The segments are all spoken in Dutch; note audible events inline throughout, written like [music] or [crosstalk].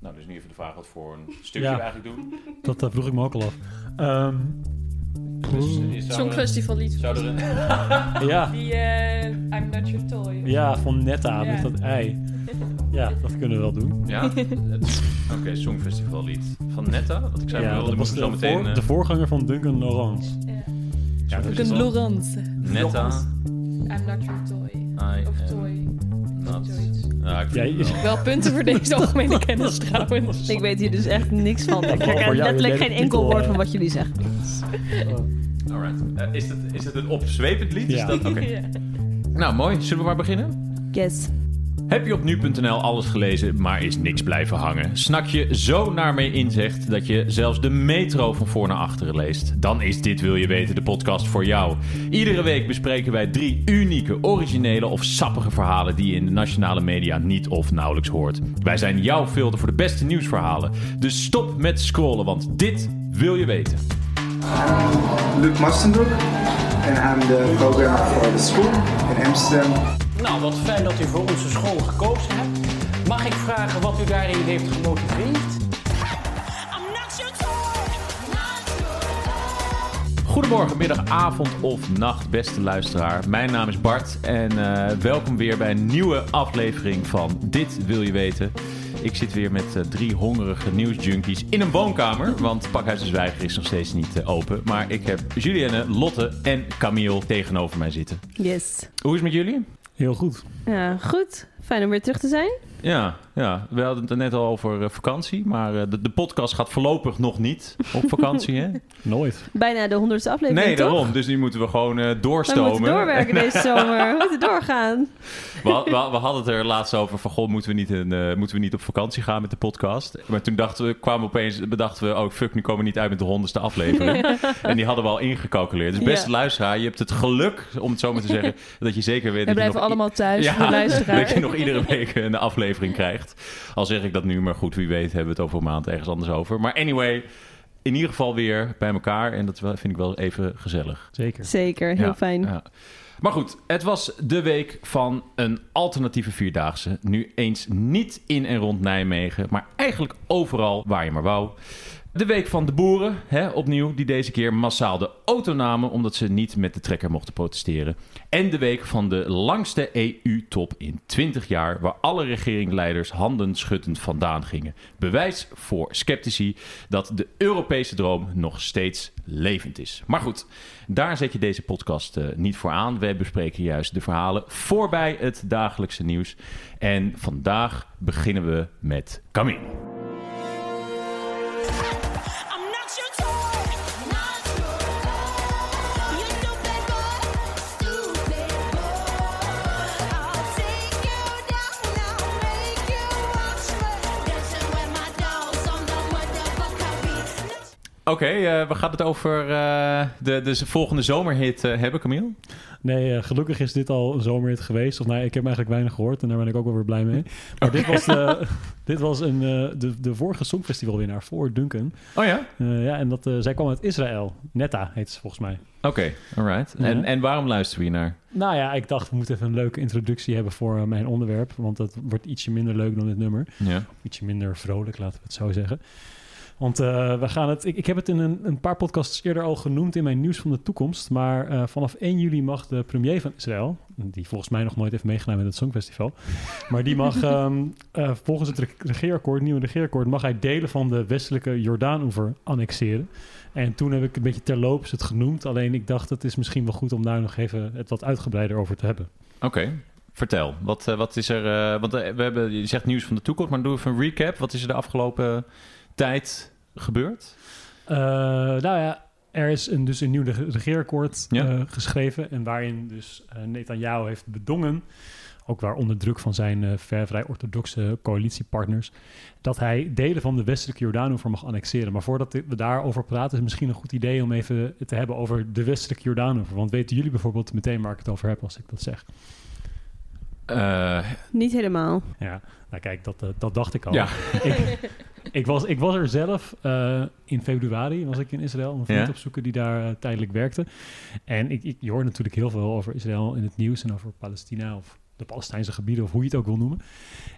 Nou, dus nu even de vraag wat voor een stukje Ja. we eigenlijk doen. Dat eh, vroeg ik me ook al af. Ehm, Dus, er- Songfestival lied. Zou er een... [laughs] ja, Die eh, I'm Not Your Toy. ja, van Netta Ja. met dat ei. Ja, dat kunnen we wel doen. Ja? Oké, Songfestival lied van Netta. Wat ik zei, Ja, dat was de, zo meteen... voor- eh, de voorganger van Duncan Laurence. Ja. Een wel- Laurence. Netta. I'm Not Your Toy. I Of am Toy. Ja, ik Jij wel. Wel punten voor deze algemene [laughs] kennis trouwens. Ik weet hier dus echt niks van. Ik herken je letterlijk geen enkel woord van wat jullie zeggen. Alright. Eh, is, het, is het een opzwepend lied? Is Ja. dat... Oké. [laughs] Ja. Nou, mooi. Zullen we maar beginnen? Yes. Heb je op nu.nl alles gelezen, maar is niks blijven hangen? Snak je zo naar mee inzicht dat je zelfs de metro van voor naar achteren leest? Dan is Dit Wil Je Weten de podcast voor jou. Iedere week bespreken wij drie unieke, originele of sappige verhalen die je in de nationale media niet of nauwelijks hoort. Wij zijn jouw filter voor de beste nieuwsverhalen. Dus stop met scrollen, want dit wil je weten. Luc Mastenbroek and I'm the programmer for the school in Amsterdam. Nou, wat fijn dat u voor onze school gekozen hebt. Mag ik vragen wat u daarin heeft gemotiveerd? Goedemorgen, middag, avond of nacht, beste luisteraar. Mijn naam is Bart en eh, welkom weer bij een nieuwe aflevering van Dit Wil Je Weten. Ik zit weer met eh, drie hongerige nieuwsjunkies in een woonkamer, want Pakhuis de Zwijger is nog steeds niet eh, open. Maar ik heb Julienne, Lotte en Camille tegenover mij zitten. Yes. Hoe is het met jullie? Heel goed. Ja, goed. Fijn om weer terug te zijn. Ja, ja, we hadden het er net al over eh, vakantie, maar eh, de, de podcast gaat voorlopig nog niet op vakantie, hè? [laughs] [laughs] Nooit. Bijna de honderdste aflevering, Nee, toch? daarom. Dus nu moeten we gewoon eh, We doorstomen. moeten doorwerken deze [laughs] zomer. We moeten doorgaan. We, we, we hadden het er laatst over van, goh, moeten we, niet in, eh, moeten we niet op vakantie gaan met de podcast? Maar toen dachten we, kwamen we opeens, bedachten we, oh fuck, nu komen we niet uit met de honderdste aflevering. en die hadden we al ingecalculeerd. Dus beste Ja. luisteraar, je hebt het geluk, om het zo maar te zeggen, dat je zeker weet We dat je, blijven allemaal thuis Ja, de luisteraar. dat je nog iedere week een aflevering krijgt. Al zeg ik dat nu, maar goed, wie weet hebben we het over een maand ergens anders over. Maar anyway, in ieder geval weer bij elkaar. En dat vind ik wel even gezellig. Zeker. Zeker, heel Ja, fijn. ja. Maar goed, het was de week van een alternatieve vierdaagse. Nu eens niet in en rond Nijmegen, maar eigenlijk overal waar je maar wou. De week van de boeren, hè, opnieuw, die deze keer massaal de auto namen omdat ze niet met de trekker mochten protesteren. En de week van de langste EU-top in 20 jaar, waar alle regeringsleiders handen schuddend vandaan gingen. Bewijs voor sceptici dat de Europese droom nog steeds levend is. Maar goed, daar zet je deze podcast eh, niet voor aan. We bespreken juist de verhalen voorbij het dagelijkse nieuws. En vandaag beginnen we met Camille. Oké, eh, we gaan het over eh, de, de volgende zomerhit eh, hebben, Camille. Nee, gelukkig is dit al een zomerhit geweest. Of nee, ik heb eigenlijk weinig gehoord en daar ben ik ook wel weer blij mee. [laughs] Maar dit was, de, [laughs] dit was een, de, de vorige Songfestivalwinnaar voor Duncan. Oh ja? Ja, en dat, zij kwam uit Israël. Netta heet ze volgens mij. Oké, alright. Ja. En, en waarom luisteren we hier naar? Nou ja, ik dacht we moeten even een leuke introductie hebben voor mijn onderwerp. Want dat wordt ietsje minder leuk dan dit nummer. Ja. Ietsje minder vrolijk, laten we het zo zeggen. Want eh, we gaan het. Ik, ik heb het in een, een paar podcasts eerder al genoemd in mijn nieuws van de toekomst. Maar eh, vanaf 1 juli mag de premier van Israël, die volgens mij nog nooit heeft meegedaan met het Songfestival, [laughs] maar die mag ehm, eh, volgens het re- regeerakkoord, nieuwe regeerakkoord, mag hij delen van de westelijke Jordaanoever annexeren. En toen heb ik een beetje terloops het genoemd. Alleen ik dacht, het is misschien wel goed om daar nog even het wat uitgebreider over te hebben. Oké, vertel. Wat, wat is er... want we hebben, je zegt nieuws van de toekomst, maar doe even een recap. Wat is er de afgelopen tijd gebeurd? Eh, nou ja, er is een, dus een nieuw reg- regeerakkoord Ja. eh, geschreven. En waarin dus eh Netanyahu heeft bedongen, ook waar onder druk van zijn eh, ver vrij orthodoxe coalitiepartners, dat hij delen van de westelijke Jordaanoever mag annexeren. Maar voordat we daarover praten, is het misschien een goed idee om even te hebben over de westelijke Jordaanoever. Want weten jullie bijvoorbeeld meteen waar ik het over heb als ik dat zeg? Eh, Niet helemaal. Ja, nou kijk, dat, dat dacht ik al. ja, ik, ik, was, ik was er zelf eh, in februari, was ik in Israël, om een vriend Ja. opzoeken die daar eh, tijdelijk werkte. En ik, ik, je hoort natuurlijk heel veel over Israël in het nieuws en over Palestina of de Palestijnse gebieden, of hoe je het ook wil noemen.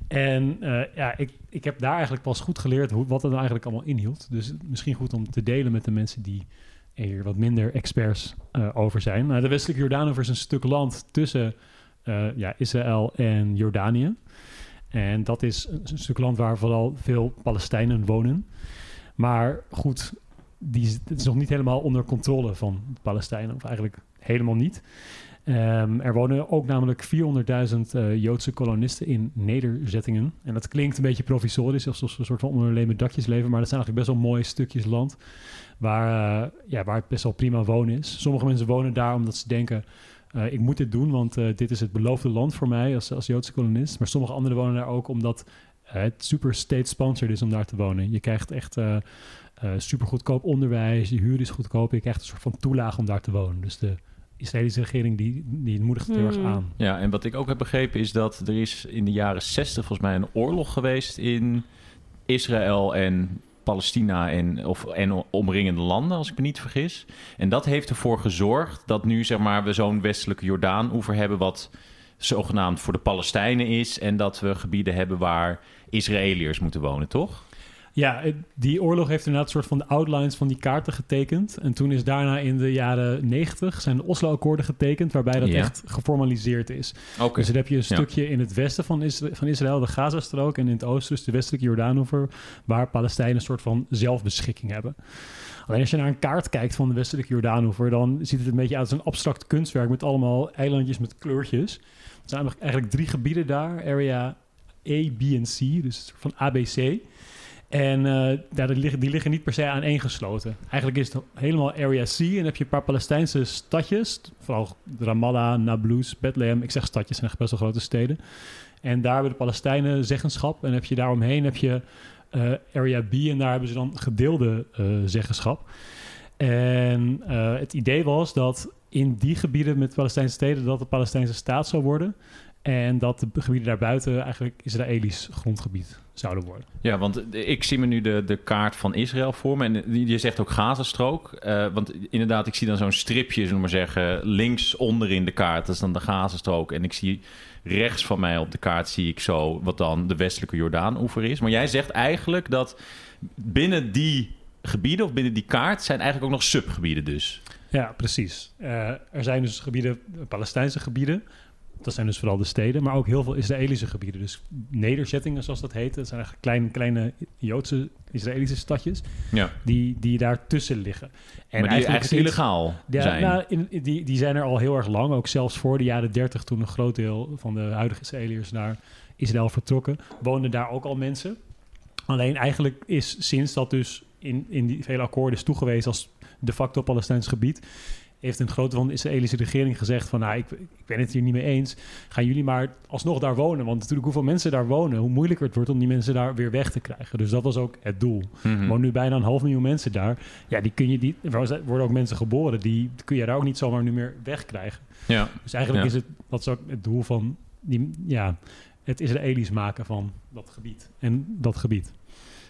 En eh, ja, ik, ik heb daar eigenlijk pas goed geleerd hoe, wat het nou eigenlijk allemaal inhield. Dus misschien goed om te delen met de mensen die er wat minder experts over zijn. Nou, de westelijke Jordaanover is een stuk land tussen ja, Israël en Jordanië. En dat is een, stuk land waar vooral veel Palestijnen wonen. Maar goed, die, is- het is nog niet helemaal onder controle van Palestijnen, of eigenlijk helemaal niet. Ehm, er wonen ook namelijk 400.000 eh, Joodse kolonisten in nederzettingen. En dat klinkt een beetje provisorisch, alsof ze een soort van onder alleen met dakjes leven. Maar dat zijn eigenlijk best wel mooie stukjes land waar, eh, ja, waar het best wel prima wonen is. Sommige mensen wonen daar omdat ze denken... eh, ik moet dit doen, want eh, dit is het beloofde land voor mij als, als Joodse kolonist. Maar sommige anderen wonen daar ook omdat eh, het super state-sponsored is om daar te wonen. Je krijgt echt eh eh, super goedkoop onderwijs, je huur is goedkoop. Je krijgt een soort van toelage om daar te wonen. Dus de Israëlische regering die, die moedigt het heel erg Hmm. aan. Ja, en wat ik ook heb begrepen is dat er is in de jaren 60 volgens mij een oorlog geweest in Israël en Palestina en, of, en omringende landen, als ik me niet vergis. En dat heeft ervoor gezorgd dat nu zeg maar, we zo'n westelijke Jordaan-oever hebben wat zogenaamd voor de Palestijnen is en dat we gebieden hebben waar Israëliërs moeten wonen, toch? Ja, die oorlog heeft inderdaad een soort van de outlines van die kaarten getekend. En toen is daarna in de jaren 90 zijn de Oslo-akkoorden getekend, waarbij dat Ja. echt geformaliseerd is. Dus dan heb je een Ja. stukje in het westen van, Isra- van Israël, de Gazastrook, en in het oosten, dus de westelijke Jordaanover, waar Palestijnen een soort van zelfbeschikking hebben. Alleen als je naar een kaart kijkt van de westelijke Jordaanover, dan ziet het een beetje uit als een abstract kunstwerk met allemaal eilandjes met kleurtjes. Er zijn eigenlijk- drie gebieden daar, area A, B en C, dus van ABC. En ja, die, liggen, niet per se aaneengesloten. Eigenlijk is het helemaal Area C. En heb je een paar Palestijnse stadjes. Vooral Ramallah, Nablus, Bethlehem. Ik zeg stadjes, zijn echt best wel grote steden. En daar hebben de Palestijnen zeggenschap. En heb je daaromheen heb je eh, Area B. En daar hebben ze dan gedeelde eh, zeggenschap. En het idee was dat in die gebieden met Palestijnse steden... dat de Palestijnse staat zou worden. En dat de gebieden daarbuiten eigenlijk Israëlisch grondgebied zouden worden. Ja, want ik zie me nu de, de kaart van Israël voor me. En je zegt ook Gazastrook. Eh, want inderdaad, ik zie dan zo'n stripje, zullen we maar zeggen, links onderin de kaart. Dat is dan de Gazastrook. En ik zie rechts van mij op de kaart zie ik zo wat dan de westelijke Jordaan-oever is. Maar jij zegt eigenlijk dat binnen die gebieden of binnen die kaart zijn eigenlijk ook nog subgebieden dus. Ja, precies. Eh, er zijn dus gebieden, Palestijnse gebieden. Dat zijn dus vooral de steden, maar ook heel veel Israëlische gebieden. Dus nederzettingen, zoals dat heet. Dat zijn eigenlijk kleine, kleine Joodse Israëlische stadjes Ja. die, die daartussen liggen. En maar die eigenlijk het- illegaal Ja, zijn. nou, in- die, die zijn er al heel erg lang. Ook zelfs voor de jaren 30, toen een groot deel van de huidige Israëliërs naar Israël vertrokken, woonden daar ook al mensen. Alleen eigenlijk is sinds dat dus in, in die vele akkoorden is toegewezen als de facto Palestijns gebied, heeft een grote van de Israëlische regering gezegd van, nou, ik, ik ben het hier niet mee eens. Gaan jullie maar alsnog daar wonen? Want natuurlijk hoeveel mensen daar wonen, hoe moeilijker het wordt om die mensen daar weer weg te krijgen. Dus dat was ook het doel. Er wonen nu bijna een half miljoen mensen daar. Ja, die kun je die, er worden ook mensen geboren, die kun je daar ook niet zomaar nu meer wegkrijgen. Ja. Dus eigenlijk Ja. is het, dat is ook het doel van die, ja, het Israëlisch maken van dat gebied. En dat gebied.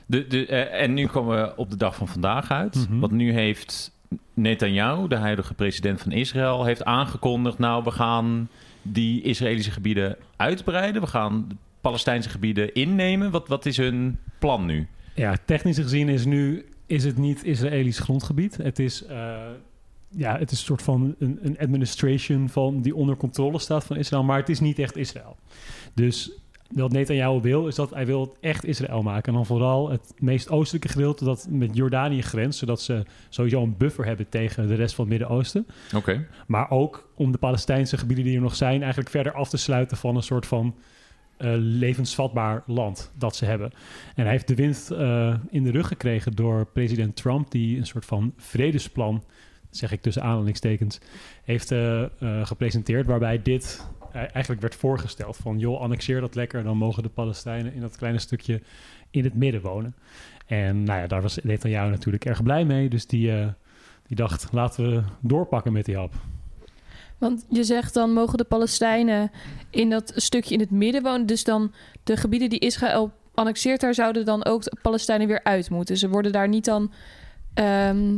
De, de, eh, en nu komen we op de dag van vandaag uit. Mhm. Want nu heeft Netanyahu, de huidige president van Israël, heeft aangekondigd: nou, we gaan die Israëlische gebieden uitbreiden. We gaan de Palestijnse gebieden innemen. Wat, wat is hun plan nu? Ja, technisch gezien is nu is het niet Israëlisch grondgebied. Het is, eh, ja, het is een soort van een, een administration van die onder controle staat van Israël, maar het is niet echt Israël. Dus wat Netanyahu wil, is dat hij wil echt Israël maken. En dan vooral het meest oostelijke gedeelte dat met Jordanië grenst, zodat ze sowieso een buffer hebben tegen de rest van het Midden-Oosten. Oké. Maar ook om de Palestijnse gebieden die er nog zijn, eigenlijk verder af te sluiten van een soort van eh, levensvatbaar land dat ze hebben. En hij heeft de wind eh, in de rug gekregen door president Trump, die een soort van vredesplan, zeg ik tussen aanhalingstekens, heeft eh, gepresenteerd, waarbij dit eigenlijk werd voorgesteld van joh, annexeer dat lekker, dan mogen de Palestijnen in dat kleine stukje in het midden wonen. En nou ja, daar was Netanyahu natuurlijk erg blij mee, dus die, eh, die dacht, laten we doorpakken met die hap. Want je zegt dan mogen de Palestijnen in dat stukje in het midden wonen. Dus dan de gebieden die Israël annexeert, daar zouden dan ook de Palestijnen weer uit moeten. Ze worden daar niet dan. ehm,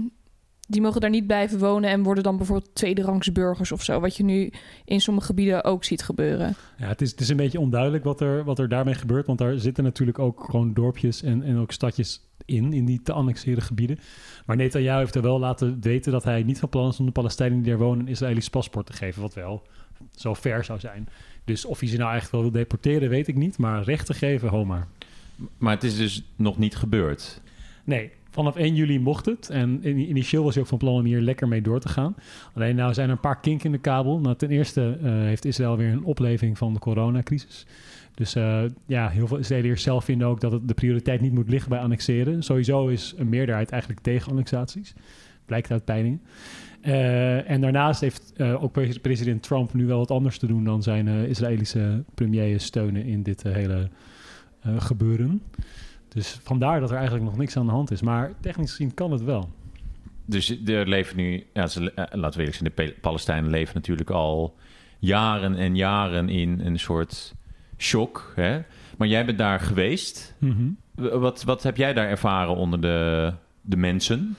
die mogen daar niet blijven wonen en worden dan bijvoorbeeld tweederangs burgers of zo. Wat je nu in sommige gebieden ook ziet gebeuren. Ja, het is, het is een beetje onduidelijk wat er, wat er daarmee gebeurt. Want daar zitten natuurlijk ook gewoon dorpjes en, en ook stadjes in, in die te annexeren gebieden. Maar Netanyahu heeft er wel laten weten dat hij niet van plan is om de Palestijnen die daar wonen een Israëlisch paspoort te geven. Wat wel zo ver zou zijn. Dus of hij ze nou eigenlijk wel wil deporteren, weet ik niet. Maar recht te geven, homa. Maar het is dus nog niet gebeurd. Nee, vanaf 1 juli mocht het. En in- initieel was hij ook van plan om hier lekker mee door te gaan. Alleen nou zijn er een paar kinken in de kabel. Nou, ten eerste eh, heeft Israël weer een opleving van de coronacrisis. Dus eh, ja, heel veel Israëliërs zelf vinden ook dat het de prioriteit niet moet liggen bij annexeren. Sowieso is een meerderheid eigenlijk tegen annexaties. Blijkt uit peilingen. Eh, en daarnaast heeft ook pre- president Trump nu wel wat anders te doen dan zijn Israëlische premier steunen in dit hele gebeuren. Dus vandaar dat er eigenlijk nog niks aan de hand is. Maar technisch gezien kan het wel. Dus er leven nu, ja, ze, eh, laten we eerlijk zijn, de Palestijnen leven natuurlijk al jaren en jaren in een soort shock. Hè? Maar jij bent daar geweest. W- Wat, wat heb jij daar ervaren onder de, de mensen?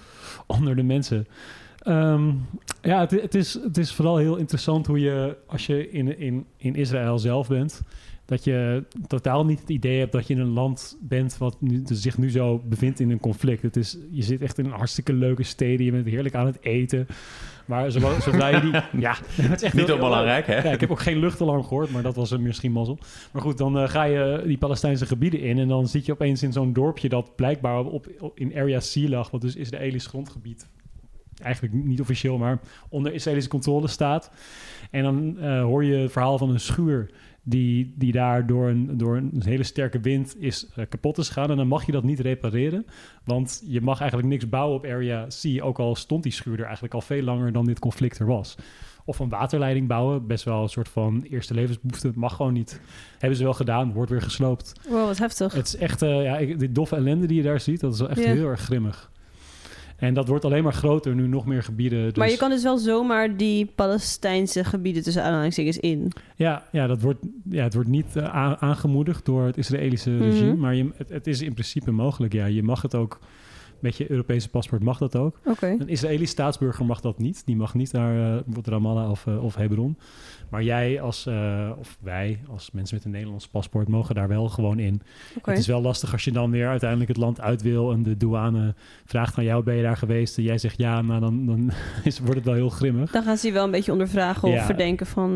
Onder de mensen. Ehm, ja, het, het, is, het is vooral heel interessant hoe je, als je in, in, in Israël zelf bent, dat je totaal niet het idee hebt dat je in een land bent wat nu, zich nu zo bevindt in een conflict. Het is, je zit echt in een hartstikke leuke steden, je bent heerlijk aan het eten. Maar zodra, zodra je die... [laughs] Ja, [laughs] het is echt Niet heel- onbelangrijk, hè? Ja, ik heb ook geen luchtalarm gehoord, maar dat was er misschien mazzel. Maar goed, dan eh, ga je die Palestijnse gebieden in en dan zit je opeens in zo'n dorpje dat blijkbaar op, op- in Area C lag, wat dus Israëlisch grondgebied eigenlijk niet officieel, maar onder Israëlische controle staat. En dan eh, hoor je het verhaal van een schuur die, die daar door een, door een hele sterke wind is eh, kapot is gegaan. En dan mag je dat niet repareren, want je mag eigenlijk niks bouwen op Area C, ook al stond die schuur er eigenlijk al veel langer dan dit conflict er was. Of een waterleiding bouwen, best wel een soort van eerste levensbehoefte, mag gewoon niet. Hebben ze wel gedaan, wordt weer gesloopt. Wow, wat heftig. Het is echt, eh, ja, die doffe ellende die je daar ziet, dat is wel echt heel erg grimmig. En dat wordt alleen maar groter nu nog meer gebieden. Dus, Maar je kan dus wel zomaar die Palestijnse gebieden tussen aanhalingstekens in. ja, ja, dat wordt, ja, het wordt niet eh, aangemoedigd door het Israëlische Mhm. regime, maar je, het, het is in principe mogelijk. Ja, je mag het ook, met je Europese paspoort mag dat ook. Een Israëlisch staatsburger mag dat niet. Die mag niet naar bijvoorbeeld Ramallah of, eh, of Hebron. Maar jij als, eh, of wij als mensen met een Nederlands paspoort mogen daar wel gewoon in. Het is wel lastig als je dan weer uiteindelijk het land uit wil en de douane vraagt aan jou, ben je daar geweest? En jij zegt ja, nou dan, dan [laughs] is, wordt het wel heel grimmig. Dan gaan ze je wel een beetje ondervragen of verdenken van...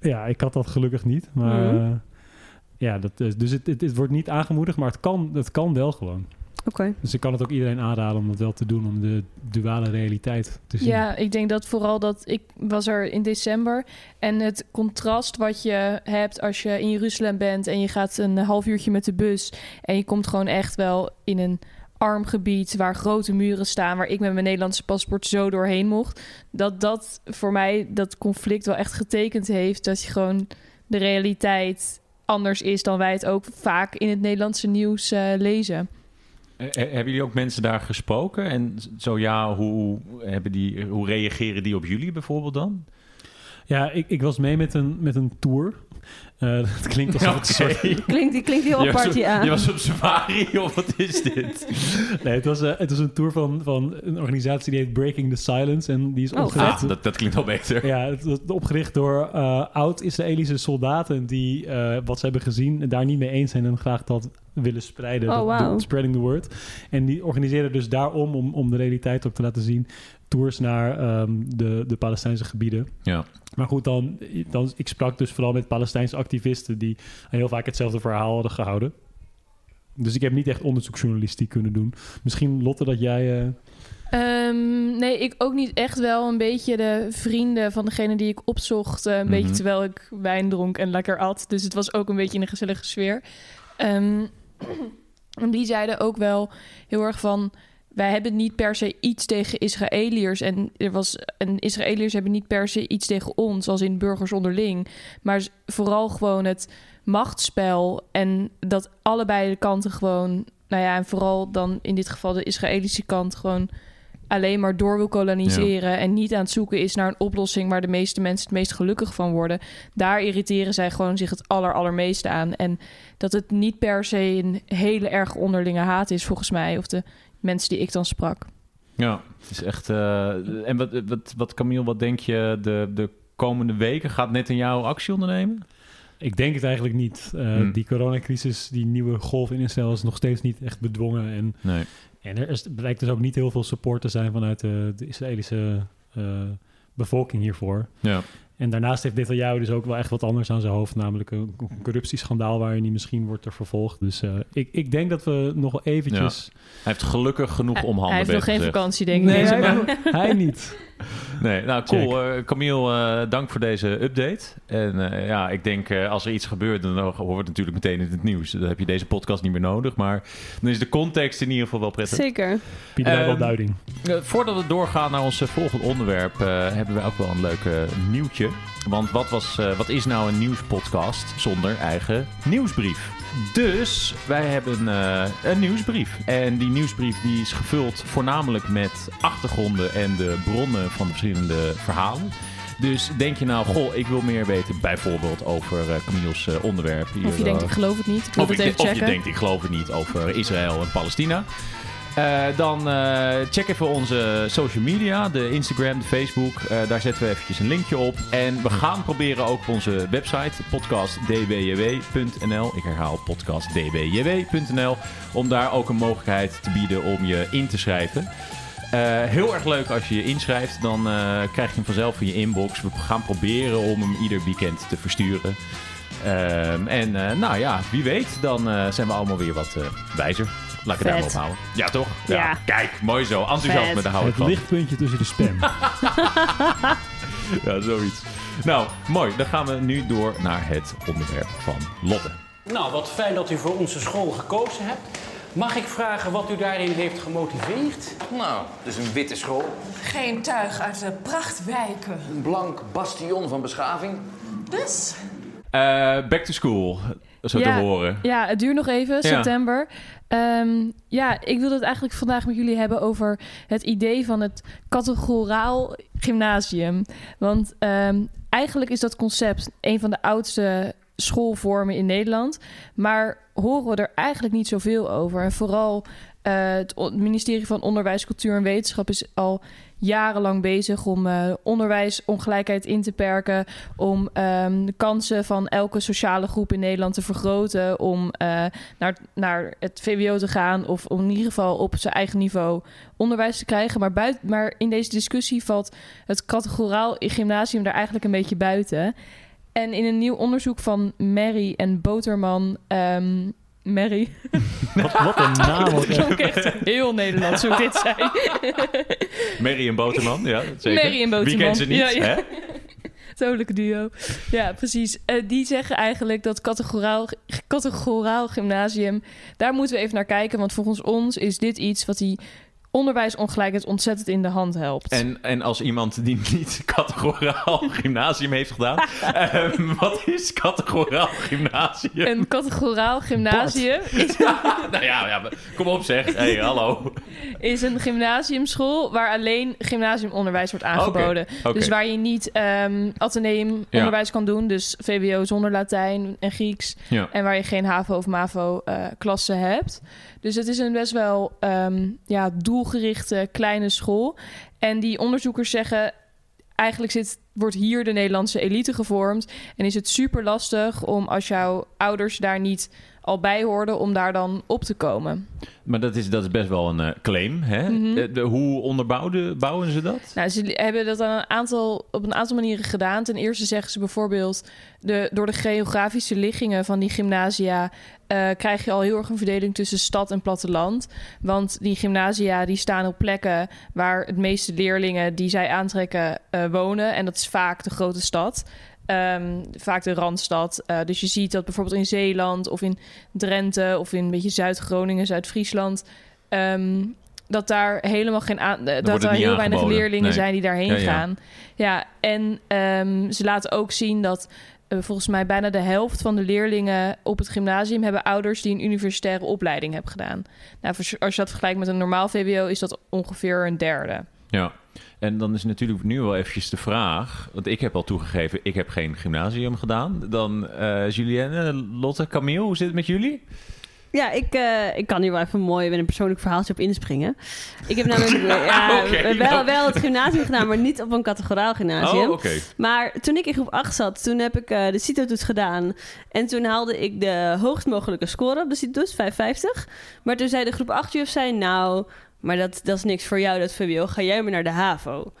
Ja, ik had dat gelukkig niet. Maar Mhm. ja, dat, dus het, het, het wordt niet aangemoedigd, maar het kan, het kan wel gewoon. Oké. Dus ik kan het ook iedereen aanraden om dat wel te doen, om de duale realiteit te zien. Ja, ik denk dat vooral dat ik was er in december en het contrast wat je hebt als je in Jeruzalem bent en je gaat een half uurtje met de bus en je komt gewoon echt wel in een arm gebied waar grote muren staan waar ik met mijn Nederlandse paspoort zo doorheen mocht, dat dat voor mij dat conflict wel echt getekend heeft dat je gewoon de realiteit anders is dan wij het ook vaak in het Nederlandse nieuws eh, lezen. Eh, eh, hebben jullie ook mensen daar gesproken? En zo ja, hoe, hebben die, hoe reageren die op jullie bijvoorbeeld dan? Ja, ik, ik was mee met een, met een tour. Eh [laughs] dat klinkt alsof het soort [laughs] Klinkt, die klinkt heel apart, op- ja. Je was op safari [laughs] of wat is dit? Nee, het was, eh, het was een tour van, van een organisatie die heet Breaking the Silence. En die is Oh, opgericht... Ah, dat, dat klinkt al beter. Ja, het opgericht door eh, oud-Israëlische soldaten die eh, wat ze hebben gezien daar niet mee eens zijn en graag dat willen spreiden. Oh, dat- wauw. dat- spreading the word. En die organiseren dus daarom, om, om de realiteit ook te laten zien, tours naar ehm, de, de Palestijnse gebieden. Ja. Maar goed, dan, dan, ik sprak dus vooral met Palestijnse activisten die heel vaak hetzelfde verhaal hadden gehouden. Dus ik heb niet echt onderzoeksjournalistiek kunnen doen. Misschien, Lotte, dat jij... eh, Ehm, nee, ik ook niet echt wel een beetje de vrienden van degene die ik opzocht. eh, een Mhm. beetje terwijl ik wijn dronk en lekker at. Dus het was ook een beetje in een gezellige sfeer. Ehm, [clears throat] en die zeiden ook wel heel erg van... Wij hebben niet per se iets tegen Israëliërs. En, er was, en Israëliërs hebben niet per se iets tegen ons, als in burgers onderling. Maar vooral gewoon het machtsspel. En dat allebei de kanten gewoon... Nou ja, en vooral dan in dit geval de Israëlische kant gewoon alleen maar door wil koloniseren en niet aan het zoeken is naar een oplossing waar de meeste mensen het meest gelukkig van worden. Daar irriteren zij gewoon zich het aller allermeeste aan. En dat het niet per se een hele erg onderlinge haat is volgens mij, of de mensen die ik dan sprak. Ja, het is echt... eh, en wat, wat, wat, Camille, wat denk je de, de komende weken? Gaat net in jouw actie ondernemen? Ik denk het eigenlijk niet. Eh, Hmm. Die coronacrisis, die nieuwe golf in Israël is nog steeds niet echt bedwongen. En, Nee. en er is, blijkt dus ook niet heel veel support te zijn vanuit de, de Israëlische eh, bevolking hiervoor. Ja. En daarnaast heeft Netanyahu dus ook wel echt wat anders aan zijn hoofd, namelijk een corruptieschandaal waarin hij misschien wordt er vervolgd. Dus eh, ik, ik denk dat we nog wel eventjes... Hij heeft gelukkig genoeg om handen Hij heeft nog geen gezegd. vakantie, denk ik. Nee, deze hij, [laughs] hij niet. Nee, nou cool. Eh, Camille, eh, dank voor deze update. En eh, ja, ik denk eh, als er iets gebeurt, dan hoort het natuurlijk meteen in het nieuws. Dan heb je deze podcast niet meer nodig. Maar dan is de context in ieder geval wel prettig. Zeker. Biedt wij wel Ehm, duiding. Voordat we doorgaan naar ons volgende onderwerp, eh, hebben we ook wel een leuk eh, nieuwtje. Want wat, was, eh, wat is nou een nieuwspodcast zonder eigen nieuwsbrief? Dus wij hebben eh, een nieuwsbrief. En die nieuwsbrief die is gevuld voornamelijk met achtergronden en de bronnen van de verschillende verhalen. Dus denk je nou, goh, ik wil meer weten bijvoorbeeld over eh Camille's onderwerp. hier, Of je denkt, ik geloof het niet. Ik wil of, het ik- even of checken. je denkt, ik geloof het niet over Israël en Palestina. Eh, dan eh, check even onze social media, de Instagram, de Facebook. Eh, daar zetten we eventjes een linkje op. En we gaan proberen ook op onze website, podcastdbjw.nl. Ik herhaal podcastdbjw.nl. Om daar ook een mogelijkheid te bieden om je in te schrijven. Heel erg leuk als je je inschrijft. Dan krijg je hem vanzelf in je inbox. We gaan proberen om hem ieder weekend te versturen. Ehm, en nou ja, wie weet, dan zijn we allemaal weer wat wijzer. Laat ik het daar maar Vet. op houden. Ja, toch? Ja. Kijk, mooi zo. Enthousiasme, Vet. daar hou ik Het lichtpuntje tussen de spam. [laughs] [laughs] Ja, zoiets. Nou, mooi. Dan gaan we nu door naar het onderwerp van Lotte. Nou, wat fijn dat u voor onze school gekozen hebt. Mag ik vragen wat u daarin heeft gemotiveerd? Nou, het is een witte school. Geen tuig uit de prachtwijken. Een blank bastion van beschaving. Dus Eh, back to school, zo Ja. te horen. Ja, het duurt nog even, Ja. september. Ehm, ja, ik wilde het eigenlijk vandaag met jullie hebben over het idee van het categoraal gymnasium. Want ehm, eigenlijk is dat concept een van de oudste schoolvormen in Nederland. Maar horen we er eigenlijk niet zoveel over. En vooral eh, het ministerie van Onderwijs, Cultuur en Wetenschap is al jarenlang bezig om eh, onderwijsongelijkheid in te perken, om ehm, de kansen van elke sociale groep in Nederland te vergroten, om eh, naar, naar het VWO te gaan of om in ieder geval op zijn eigen niveau onderwijs te krijgen. Maar, buiten, maar in deze discussie valt het categoraal gymnasium daar eigenlijk een beetje buiten. En in een nieuw onderzoek van Mary en Boterman. ehm Mary. [laughs] wat, wat een naam. Dat klonk echt heel Nederlands hoe dit zei. [laughs] Mary en Boterman, ja, zeker. Mary en Boterman. Wie kent ze niet, Ja, ja. hè? [laughs] Dodelijke duo. Ja, precies. Eh, die zeggen eigenlijk dat categoraal, categoraal gymnasium... daar moeten we even naar kijken. Want volgens ons is dit iets wat die onderwijsongelijkheid ontzettend in de hand helpt. En, en als iemand die niet [laughs] categoraal gymnasium heeft gedaan, [laughs] ehm, wat is categoraal gymnasium? Een categoraal gymnasium [laughs] is, nou ja, ja, kom op zeg. Hey, hallo. is een gymnasiumschool waar alleen gymnasiumonderwijs wordt aangeboden. Dus waar je niet ehm ateneum onderwijs kan doen, dus VWO zonder Latijn en Grieks. Ja. En waar je geen HAVO of MAVO eh klassen hebt. Dus het is een best wel ehm, ja, doelgerichte kleine school. En die onderzoekers zeggen... eigenlijk zit, wordt hier de Nederlandse elite gevormd... en is het super lastig om als jouw ouders daar niet al bij hoorden... om daar dan op te komen. Maar dat is, dat is best wel een eh, claim, hè? Mhm. Eh, de- hoe onderbouwden bouwen ze dat? Nou, ze hebben dat aan een aantal, op een aantal manieren gedaan. Ten eerste zeggen ze bijvoorbeeld... De, door de geografische liggingen van die gymnasia... eh, krijg je al heel erg een verdeling tussen stad en platteland. Want die gymnasia die staan op plekken... waar het meeste leerlingen die zij aantrekken wonen. En dat is vaak de grote stad. Ehm, vaak de Randstad. Eh, dus je ziet dat bijvoorbeeld in Zeeland of in Drenthe... of in een beetje Zuid-Groningen, Zuid-Friesland... ehm, dat daar helemaal geen aan, eh, dat er het niet heel weinig leerlingen Nee. zijn die daarheen Ja, gaan. Ja, en ehm, ze laten ook zien dat eh, volgens mij bijna de helft van de leerlingen op het gymnasium hebben ouders die een universitaire opleiding hebben gedaan. Nou, als je dat vergelijkt met een normaal VWO, is dat ongeveer een derde. Ja. En dan is natuurlijk nu wel eventjes de vraag... want ik heb al toegegeven, ik heb geen gymnasium gedaan. Dan eh Julienne, Lotte, Camille, hoe zit het met jullie? Ja, ik, eh, ik kan hier wel even mooi met een persoonlijk verhaaltje op inspringen. Ik heb namelijk [laughs] ja, Oké, wel, wel het gymnasium gedaan, maar niet op een categoraal gymnasium. Oh, oké. Maar toen ik in groep 8 zat, toen heb ik eh, de CITO-toets gedaan. En toen haalde ik de hoogst mogelijke score op de CITO-toets, 550. Maar toen zei de groep 8 juf, zei, nou, maar dat, dat is niks voor jou, dat VWO. Ga jij maar naar de HAVO.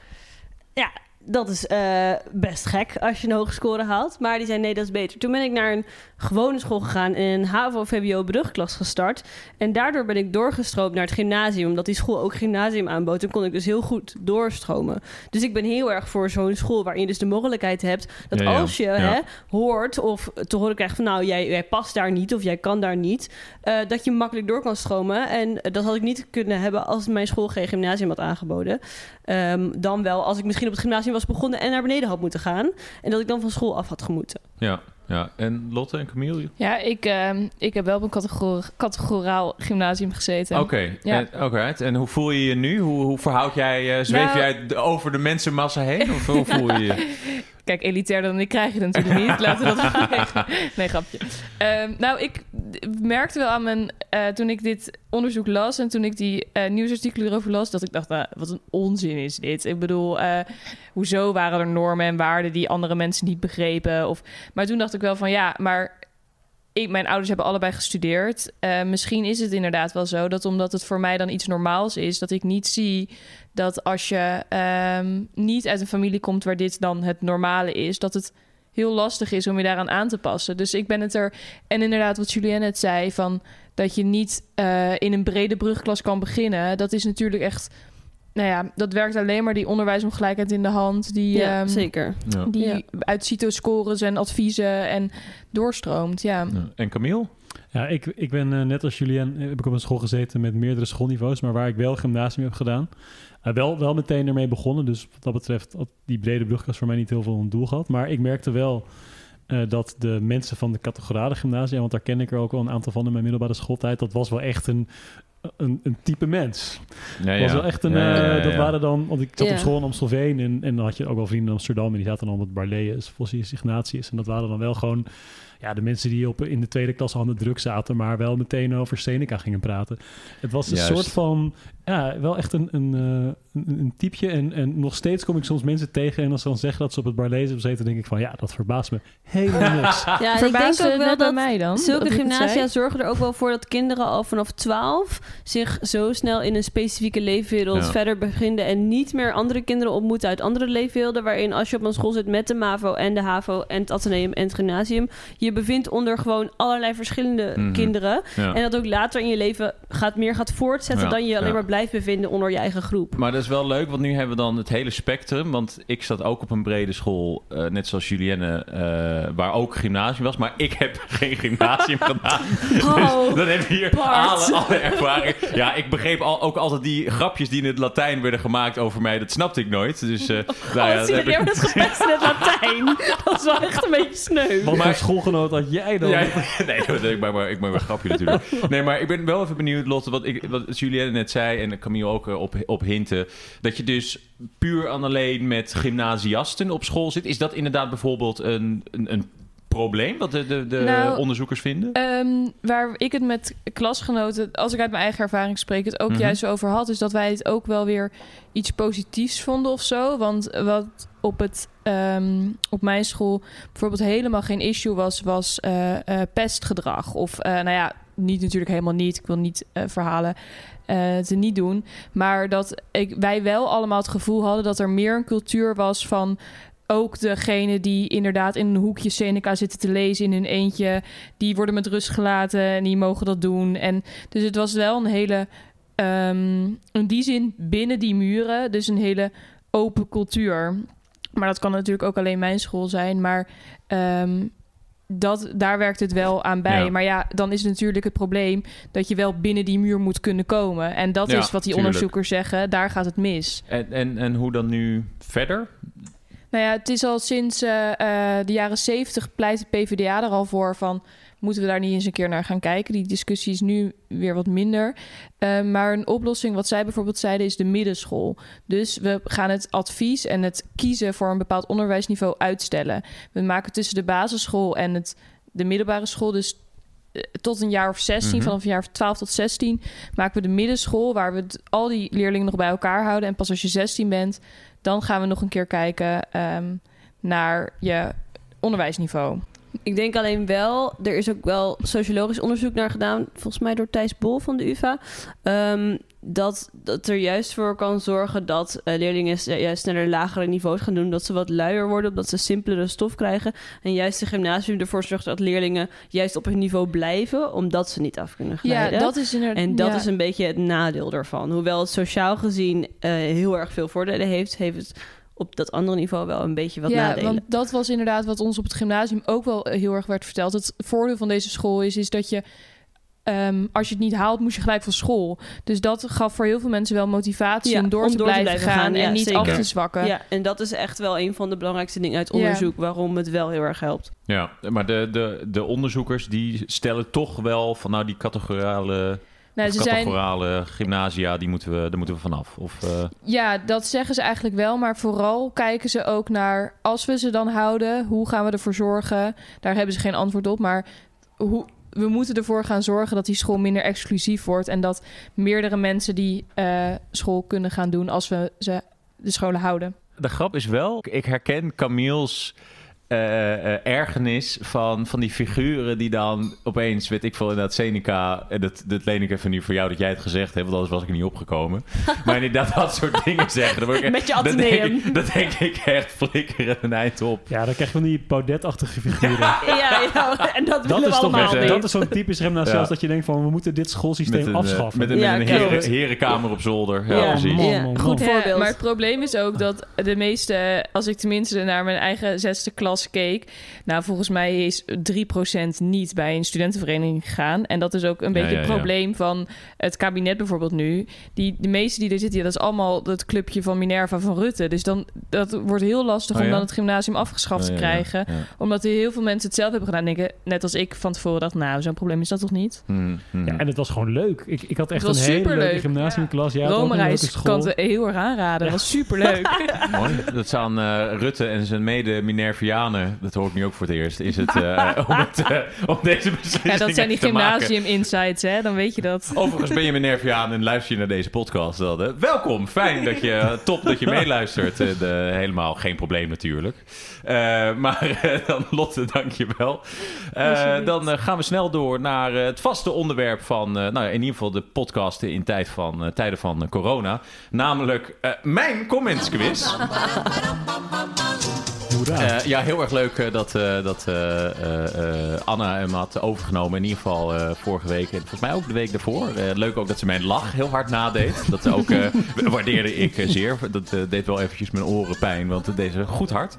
Ja, dat is eh, best gek als je een hoge score haalt. Maar die zei, nee, dat is beter. Toen ben ik naar een gewone school gegaan en een HAVO-VWO-brugklas gestart. En daardoor ben ik doorgestroomd naar het gymnasium. Omdat die school ook gymnasium aanbood. Toen kon ik dus heel goed doorstromen. Dus ik ben heel erg voor zo'n school waarin je dus de mogelijkheid hebt... dat Ja, ja. als je Ja. Hè, hoort of te horen krijgt van... nou, jij, jij past daar niet of jij kan daar niet... eh, dat je makkelijk door kan stromen. En eh, dat had ik niet kunnen hebben als mijn school geen gymnasium had aangeboden. Ehm, dan wel als ik misschien op het gymnasium was begonnen... en naar beneden had moeten gaan. En dat ik dan van school af had gemoeten. Ja, ja. En Lotte en Camille? Ja, ik, ehm, ik heb wel op een categor categoraal gymnasium gezeten. Oké, Ja. en, alright. en hoe voel je je nu? Hoe, hoe verhoud jij, eh, zweef Nou- jij over de mensenmassa heen? Of hoe voel je je? [laughs] Kijk, elitair dan ik krijg je het natuurlijk niet. [laughs] Laten we dat maar Nee, grapje. Ehm, nou, ik merkte wel aan mijn... eh, toen ik dit onderzoek las en toen ik die eh, nieuwsartikelen erover las... dat ik dacht, nou, wat een onzin is dit. Ik bedoel, eh, hoezo waren er normen en waarden... die andere mensen niet begrepen? Of, maar toen dacht ik wel van, ja, maar... Ik, mijn ouders hebben allebei gestudeerd. Eh, misschien is het inderdaad wel zo dat omdat het voor mij dan iets normaals is, dat ik niet zie dat als je ehm, niet uit een familie komt waar dit dan het normale is, dat het heel lastig is om je daaraan aan te passen. Dus ik ben het er. En inderdaad, wat Julien net zei, van dat je niet eh, in een brede brugklas kan beginnen, dat is natuurlijk echt. Nou ja, dat werkt alleen maar die onderwijsongelijkheid in de hand. Die, Ja, ehm, zeker. Ja. Die Ja. uit CITO-scores en adviezen en doorstroomt. Ja. Ja. En Camille? Ja, ik, ik ben eh, net als Julien, eh, heb ik op een school gezeten met meerdere schoolniveaus, maar waar ik wel gymnasium heb gedaan. Eh, wel, wel meteen ermee begonnen, dus wat dat betreft had die brede brugklas voor mij niet heel veel een doel gehad. Maar ik merkte wel eh, dat de mensen van de categorale gymnasia, want daar ken ik er ook wel een aantal van in mijn middelbare schooltijd, dat was wel echt een, een, een type mens. Ja, was wel echt een, Ja, ja, ja, eh, dat waren dan, want ik zat Ja. op school in Amstelveen en, en dan had je ook wel vrienden in Amsterdam en die zaten dan het Barlees, Fossius Ignatius. En dat waren dan wel gewoon ja, de mensen die op, in de tweede klas aan de druk zaten, maar wel meteen over Seneca gingen praten. Het was een Juist. soort van, ja, wel echt een, een, eh, een, een typeje. En, en nog steeds kom ik soms mensen tegen en als ze dan zeggen dat ze op het Barlees hebben gezeten, denk ik van, ja, dat verbaast me helemaal [laughs] niks. Ja, ik denk ook wel dat mij dan. zulke gymnasia zorgen er ook wel voor dat kinderen al vanaf 12 zich zo snel in een specifieke leefwereld Ja. verder beginnen en niet meer andere kinderen ontmoeten uit andere leefwerelden. Waarin als je op een school zit met de MAVO en de HAVO en het Atheneum en het gymnasium, je bevindt onder gewoon allerlei verschillende Mhm. kinderen. Ja. En dat ook later in je leven gaat, meer gaat voortzetten Ja, dan je alleen ja. maar blijft bevinden onder je eigen groep. Maar dat is wel leuk, want nu hebben we dan het hele spectrum. Want ik zat ook op een brede school, eh, net zoals Julienne, eh, waar ook gymnasium was. Maar ik heb [laughs] geen gymnasium [laughs] gedaan. Oh, Dus dan heb je hier alle, alle ervaring. Ja, ik begreep al, ook altijd die grapjes die in het Latijn werden gemaakt over mij. Dat snapte ik nooit. Dus, eh [laughs] nou ja, oh, dat zie je, ik- gepest in het Latijn. Dat is wel echt een beetje sneu. Wat voor schoolgenoot had jij dan? Ja, nee, dat- ik maak maar, ik maak maar een grapje natuurlijk. Nee, maar ik ben wel even benieuwd, Lotte, wat, ik, wat Julienne net zei... en Camille ook eh, op, op hinten... dat je dus puur en alleen met gymnasiasten op school zit. Is dat inderdaad bijvoorbeeld een, een, een probleem... wat de, de, de Nou, onderzoekers vinden? Ehm, waar ik het met klasgenoten, als ik uit mijn eigen ervaring spreek, het ook Mhm. juist over had, is dat wij het ook wel weer iets positiefs vonden of zo. Want wat op, het, ehm, op mijn school bijvoorbeeld helemaal geen issue was, was eh, eh, pestgedrag. Of nou ja, niet natuurlijk helemaal niet. Ik wil niet verhalen eh, te niet doen. Maar dat ik, wij wel allemaal het gevoel hadden dat er meer een cultuur was van ook degene die inderdaad in een hoekje Seneca zitten te lezen in hun eentje, die worden met rust gelaten en die mogen dat doen. En dus het was wel een hele, ehm, in die zin binnen die muren, dus een hele open cultuur. Maar dat kan natuurlijk ook alleen mijn school zijn, maar ehm, dat, daar werkt het wel aan bij. Ja. Maar ja, dan is natuurlijk het probleem dat je wel binnen die muur moet kunnen komen. En dat Ja, is wat die tuurlijk. onderzoekers zeggen. Daar gaat het mis. En, en, en hoe dan nu verder? Nou ja, het is al sinds eh, eh, de jaren zeventig pleit de PvdA er al voor van... moeten we daar niet eens een keer naar gaan kijken? Die discussie is nu weer wat minder. Eh, maar een oplossing, wat zij bijvoorbeeld zeiden, is de middenschool. Dus we gaan het advies en het kiezen voor een bepaald onderwijsniveau uitstellen. We maken tussen de basisschool en het, de middelbare school dus eh, tot een jaar of 16, Mhm. vanaf een jaar of 12 tot 16, maken we de middenschool, waar we het- al die leerlingen nog bij elkaar houden. En pas als je 16 bent, dan gaan we nog een keer kijken ehm, naar je onderwijsniveau. Ik denk alleen wel, er is ook wel sociologisch onderzoek naar gedaan, volgens mij door Thijs Bol van de UvA, ehm, dat, dat er juist voor kan zorgen dat eh, leerlingen juist naar de lagere niveaus gaan doen, dat ze wat luier worden, omdat ze simpelere stof krijgen. En juist de gymnasium ervoor zorgt dat leerlingen juist op hun niveau blijven, omdat ze niet af kunnen glijden. Ja, dat is inderdaad. En dat ja. is een beetje het nadeel daarvan. Hoewel het sociaal gezien eh, heel erg veel voordelen heeft, heeft het op dat andere niveau wel een beetje wat ja, nadelen. want dat was inderdaad wat ons op het gymnasium ook wel eh, heel erg werd verteld. Het voordeel van deze school is, is dat je, ehm, als je het niet haalt, moest je gelijk van school. Dus dat gaf voor heel veel mensen wel motivatie Ja, om door, om te, door te blijven blijven gaan, gaan, ja, en niet zeker. af te zwakken. Ja, en dat is echt wel een van de belangrijkste dingen uit Ja. onderzoek waarom het wel heel erg helpt. Ja, maar de, de, de onderzoekers die stellen toch wel van nou die categorale, Nou, of ze zijn, gymnasia, die moeten we, daar moeten we vanaf. Of, eh, ja, dat zeggen ze eigenlijk wel. Maar vooral kijken ze ook naar, als we ze dan houden, hoe gaan we ervoor zorgen? Daar hebben ze geen antwoord op. Maar hoe, we moeten ervoor gaan zorgen dat die school minder exclusief wordt. En dat meerdere mensen die eh, school kunnen gaan doen als we ze de scholen houden. De grap is wel, ik herken Camille's eh, eh, ergernis van, van die figuren die dan opeens, weet ik veel, inderdaad Seneca, en dat, dat leen ik even nu voor jou dat jij het gezegd hebt, want anders was ik er niet opgekomen. [laughs] Maar inderdaad dat soort dingen zeggen. Dan ik, Met je ateneum. ik, dan denk ik echt flikkeren een eind op. Ja, dan krijg je van die Baudet-achtige figuren. Ja, ja, en dat willen Dat we is toch allemaal met, dat is zo'n typisch gymnasiaals Ja. dat je denkt van we moeten dit schoolsysteem een, eh, afschaffen. met een, Ja, met een klopt. heren- herenkamer op zolder. Ja, Ja, precies. man, Ja, man, goed voorbeeld. maar het probleem is ook dat de meeste, als ik tenminste naar mijn eigen zesde klas keek, nou volgens mij is 3% niet bij een studentenvereniging gegaan. En dat is ook een Ja, beetje ja, het ja. probleem van het kabinet bijvoorbeeld nu. Die, de meeste die er zitten, ja, dat is allemaal dat clubje van Minerva van Rutte. Dus dan, dat wordt heel lastig Oh, om ja? dan het gymnasium afgeschaft Ja, te ja, ja. krijgen. Ja. Omdat er heel veel mensen het zelf hebben gedaan. Denken, net als ik van tevoren dacht, nou zo'n probleem is dat toch niet? Hmm, hmm. Ja, en het was gewoon leuk. Ik, ik had echt een hele superleuk. leuke gymnasiumklas. Ja, school. kan het heel erg aanraden. Dat was superleuk. [laughs] Mooi. Dat aan eh, Rutte en zijn dat hoor ik nu ook voor het eerst, is het eh, [laughs] om, het, eh, om deze beslissing Ja, dat zijn die gymnasium insights, hè? Dan weet je dat. Overigens ben je Minerviaan en luister je naar deze podcast. Dan, eh, welkom, fijn dat je, top dat je meeluistert. Eh, de, helemaal geen probleem natuurlijk. Eh, maar eh, dan Lotte, dank je wel. Eh, dan eh, gaan we snel door naar eh, het vaste onderwerp van, eh, nou in ieder geval de podcast in tijd van, eh, tijden van eh, corona. Namelijk eh, mijn comments quiz. [laughs] Eh, ja, heel erg leuk eh, dat, eh, dat Anna hem had overgenomen. In ieder geval vorige week en volgens mij ook de week daarvoor. Leuk ook dat ze mijn lach heel hard nadeed. [laughs] Dat ook waardeerde ik zeer. Dat deed wel eventjes mijn oren pijn, want het deed ze goed hard.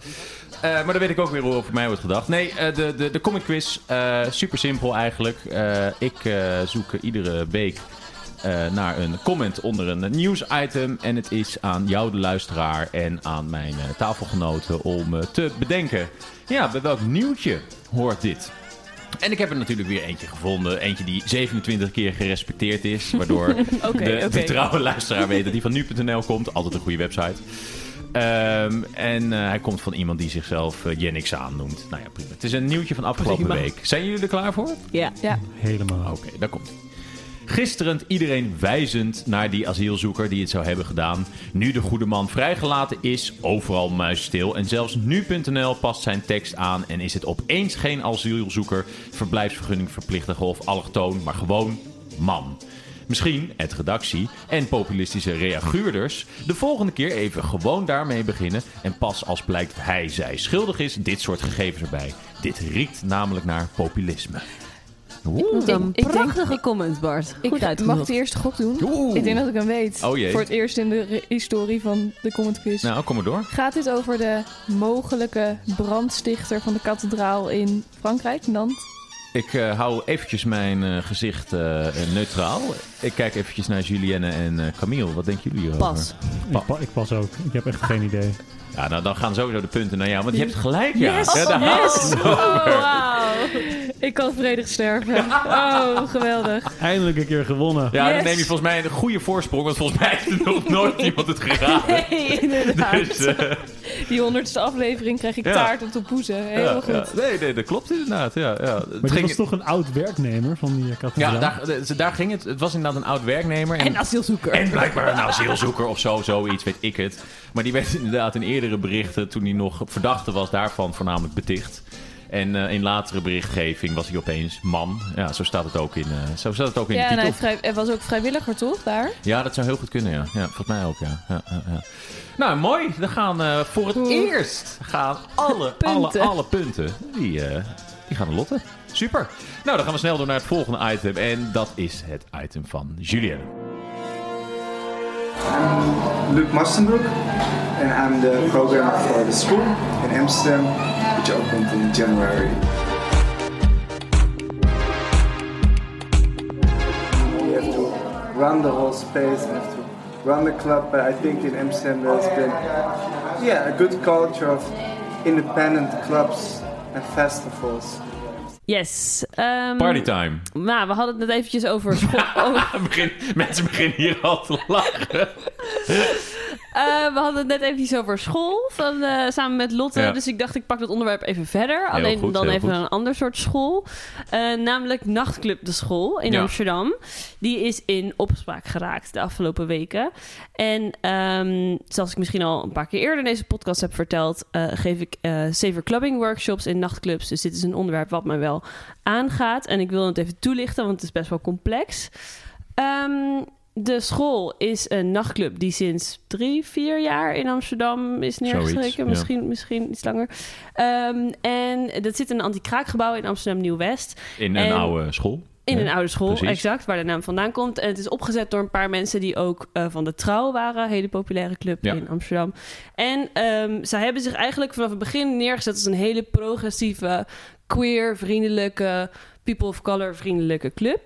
Maar dan weet ik ook weer hoe over mij wordt gedacht. Nee, de, de, de comic quiz, eh, super simpel eigenlijk. Ik zoek iedere week eh, naar een comment onder een nieuwsitem. En het is aan jou, de luisteraar, en aan mijn eh, tafelgenoten om eh, te bedenken. Ja, bij welk nieuwtje hoort dit? En ik heb er natuurlijk weer eentje gevonden. Eentje die 27 keer gerespecteerd is. Waardoor [laughs] Oké, de, de trouwe luisteraar weet dat die van nu.nl komt. Altijd een goede website. Ehm, en eh, hij komt van iemand die zichzelf uh, Jennix aannoemt. Nou ja, prima. Het is een nieuwtje van afgelopen Prima. week. Zijn jullie er klaar voor? Ja. Ja. Helemaal. Oké, daar komt. Gisteren iedereen wijzend naar die asielzoeker die het zou hebben gedaan. Nu de goede man vrijgelaten is, overal muisstil. En zelfs nu.nl past zijn tekst aan en is het opeens geen asielzoeker, verblijfsvergunning verplichtige of allochtoon, maar gewoon man. Misschien het redactie en populistische reaguurders de volgende keer even gewoon daarmee beginnen. En pas als blijkt hij, zij schuldig is, dit soort gegevens erbij. Dit riekt namelijk naar populisme. Wat een Ik- ik denk- prachtige comment, Bart. Goed Ik mag uitgezocht. de eerste gok doen. Oeh. Ik denk dat ik hem weet. Oh jee. Voor het eerst in de historie van de comment quiz. Nou, kom maar door. Gaat dit over de mogelijke brandstichter van de kathedraal in Frankrijk, Nantes? Ik eh, hou eventjes mijn eh, gezicht eh, neutraal. Ik kijk eventjes naar Julienne en eh, Camille. Wat denken jullie hierover? Pas. Ik, pa- ik pas ook. Ik heb echt geen idee. Ja, nou, dan gaan sowieso de punten naar jou. Want je hebt gelijk, ja. Yes! ja daar Yes! Oh, wauw. Ik kan vredig sterven. Oh, geweldig. Eindelijk een keer gewonnen. Ja, dan neem je volgens mij een goede voorsprong. Want volgens mij heeft nog nooit [laughs] iemand het geraden. Nee, inderdaad. Dus, eh, Die honderdste aflevering krijg ik Ja. taart op de poezen. Heel Ja, goed. ja. Nee, nee, dat klopt inderdaad. Ja, ja. Het Maar dit ging- was toch een oud werknemer van die eh, kathedraal? ja, daar, de- daar ging het. Het was inderdaad een oud werknemer. En asielzoeker. En blijkbaar een asielzoeker of zo, zoiets, weet ik het. Maar die werd [laughs] inderdaad in eerdere berichten, toen hij nog verdachte was, daarvan voornamelijk beticht. En eh, in latere berichtgeving was hij opeens man. Ja, zo staat het ook in, eh, zo staat het ook in Ja, de en hij, titel. vrij, hij was ook vrijwilliger, toch? Daar? Ja, dat zou heel goed kunnen, ja. ja volgens mij ook, ja. ja, ja, ja. Nou, mooi. Dan gaan eh, voor het Oeh. eerst gaan [laughs] alle, Punten. alle, alle punten, die, die gaan naar Lotte. Super. Nou, dan gaan we snel door naar het volgende item. En dat is het item van Julienne. I'm Luke Mastenbroek, and I'm the programmer for the school in Amsterdam, which opened in January. We have to run the whole space, we have to run the club, but I think in Amsterdam there's been, yeah, a good culture of independent clubs and festivals. Yes. ehm, Partytime. Nou, we hadden het net eventjes over school. [laughs] over- Begin, mensen beginnen hier al te lachen. Eh, we hadden het net eventjes over school, van, eh, samen met Lotte. Ja. Dus ik dacht, ik pak dat onderwerp even verder. Alleen goed, dan even goed. een ander soort school. Eh, namelijk Nachtclub De School in Ja. Amsterdam. Die is in opspraak geraakt de afgelopen weken. En ehm, zoals ik misschien al een paar keer eerder in deze podcast heb verteld... geef ik safer clubbing workshops in nachtclubs. Dus dit is een onderwerp wat mij wel aangaat. En ik wil het even toelichten, want het is best wel complex. Ehm, de school is een nachtclub die sinds drie, vier jaar in Amsterdam is neergestreken. Ja. misschien, misschien iets langer. Ehm, en dat zit in een anti-kraakgebouw in Amsterdam Nieuw-West. In een En- oude school. In Ja, een oude school, precies. exact, waar de naam vandaan komt. En het is opgezet door een paar mensen die ook eh, van de Trouw waren. Een hele populaire club Ja. in Amsterdam. En ehm, zij hebben zich eigenlijk vanaf het begin neergezet als een hele progressieve, queer, vriendelijke, people of color vriendelijke club.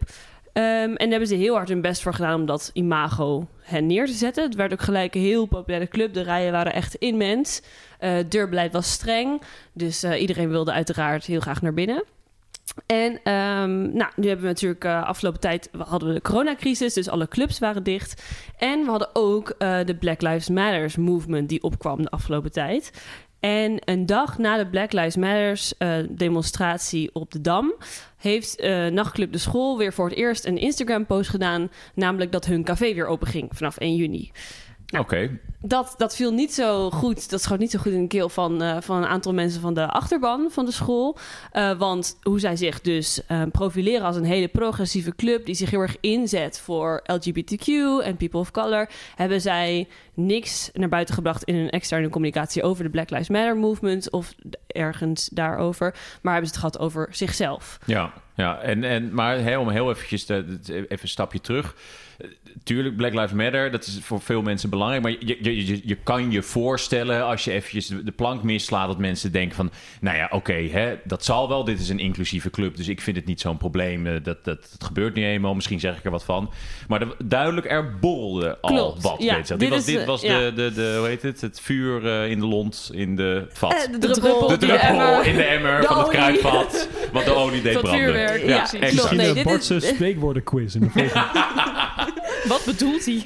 Ehm, en daar hebben ze heel hard hun best voor gedaan om dat imago hen neer te zetten. Het werd ook gelijk een heel populaire club. De rijen waren echt immens. Eh deurbeleid was streng. Dus eh, iedereen wilde uiteraard heel graag naar binnen. En ehm, nou, nu hebben we natuurlijk eh, afgelopen tijd hadden we de coronacrisis, dus alle clubs waren dicht. En we hadden ook de Black Lives Matters movement die opkwam de afgelopen tijd. En een dag na de Black Lives Matters eh, demonstratie op de Dam heeft eh, Nachtclub de School weer voor het eerst een Instagram-post gedaan, namelijk dat hun café weer open ging vanaf 1 juni. Oké. Dat, dat viel niet zo goed. Dat schoot niet zo goed in de keel van, eh, van een aantal mensen van de achterban van de school. Eh, want hoe zij zich dus eh, profileren als een hele progressieve club die zich heel erg inzet voor LGBTQ en people of color, hebben zij niks naar buiten gebracht in hun externe communicatie over de Black Lives Matter movement of ergens daarover. Maar hebben ze het gehad over zichzelf. Ja, ja. En, en, maar om heel eventjes te- even een stapje terug. Tuurlijk, Black Lives Matter, dat is voor veel mensen belangrijk. Maar je, je, je, je kan je voorstellen, als je eventjes de, plank mislaat... dat mensen denken van, nou ja, oké, hè, dat zal wel. Dit is een inclusieve club, dus ik vind het niet zo'n probleem. Eh, Dat, dat, dat gebeurt niet eenmaal, misschien zeg ik er wat van. Maar duidelijk, er borrelde al Klopt, wat. ja. weet je wel. Dit dit was, dit was ja. de, de, de, hoe heet het, het vuur eh, in de lont, in de vat. Eh, de De druppel, de in de emmer De van het kruidvat, wat de olie deed branden. vuurwerk, ja. Klopt, nee, dit een is- Bartse spreekwoordenquiz in de volgende. [laughs] Wat bedoelt hij?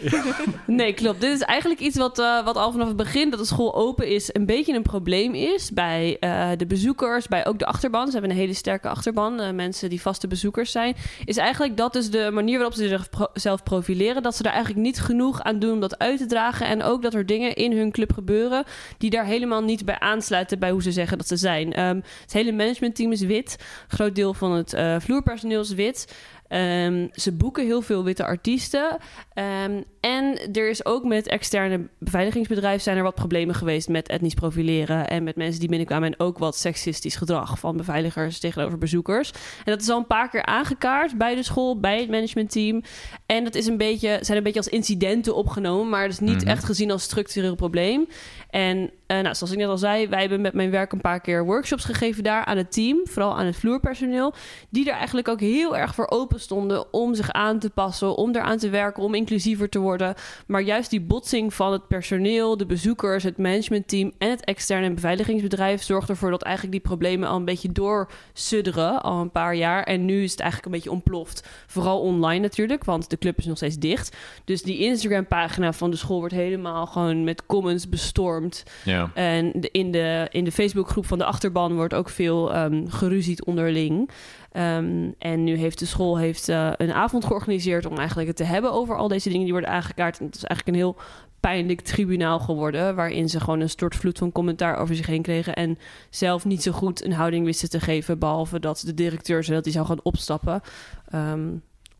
Nee, klopt. Dit is eigenlijk iets wat, eh, wat al vanaf het begin dat de school open is, een beetje een probleem is bij eh, de bezoekers, bij ook de achterban. Ze hebben een hele sterke achterban, eh, mensen die vaste bezoekers zijn. Is eigenlijk dat dus de manier waarop ze zichzelf profileren, dat ze daar eigenlijk niet genoeg aan doen om dat uit te dragen. En ook dat er dingen in hun club gebeuren die daar helemaal niet bij aansluiten bij hoe ze zeggen dat ze zijn. Ehm, het hele managementteam is wit. Een groot deel van het eh, vloerpersoneel is wit. Ehm, ze boeken heel veel witte artiesten. Ehm, en er is ook met externe beveiligingsbedrijven zijn er wat problemen geweest met etnisch profileren en met mensen die binnenkwamen en ook wat seksistisch gedrag van beveiligers tegenover bezoekers. En dat is al een paar keer aangekaart bij de school, bij het managementteam. En dat is een beetje, zijn een beetje als incidenten opgenomen, maar het is niet Mhm. echt gezien als structureel probleem. En eh, nou, zoals ik net al zei, wij hebben met mijn werk een paar keer workshops gegeven daar aan het team, vooral aan het vloerpersoneel, die er eigenlijk ook heel erg voor open stonden om zich aan te passen, om eraan te werken, om inclusiever te worden. Maar juist die botsing van het personeel, de bezoekers, het managementteam en het externe beveiligingsbedrijf zorgt ervoor dat eigenlijk die problemen al een beetje doorsudderen, al een paar jaar. En nu is het eigenlijk een beetje ontploft. Vooral online natuurlijk, want de club is nog steeds dicht. Dus die Instagram-pagina van de school wordt helemaal gewoon met comments bestormd. Ja. Ja. En in de, in de Facebookgroep van de achterban wordt ook veel ehm geruzied onderling. Ehm, en nu heeft de school heeft, eh, een avond georganiseerd om eigenlijk het te hebben over al deze dingen die worden aangekaart. En het is eigenlijk een heel pijnlijk tribunaal geworden, waarin ze gewoon een stortvloed van commentaar over zich heen kregen en zelf niet zo goed een houding wisten te geven, behalve dat de directeur zei dat hij zou gaan opstappen. ehm,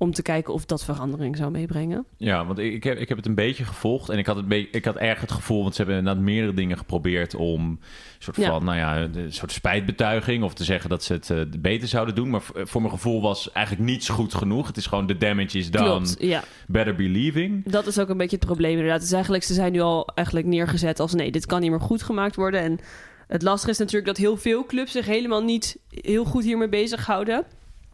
om te kijken of dat verandering zou meebrengen. Ja, want ik, ik, heb, ik heb het een beetje gevolgd. En ik had, het be- ik had erg het gevoel, want ze hebben inderdaad meerdere dingen geprobeerd om een soort Ja. van, nou ja, een soort spijtbetuiging of te zeggen dat ze het eh, beter zouden doen. Maar v- voor mijn gevoel was eigenlijk niets goed genoeg. Het is gewoon the damage is done. Klopt, ja. Better be leaving. Dat is ook een beetje het probleem inderdaad. Het is eigenlijk, ze zijn nu al eigenlijk neergezet als nee, dit kan niet meer goed gemaakt worden. En het lastige is natuurlijk dat heel veel clubs zich helemaal niet heel goed hiermee bezighouden.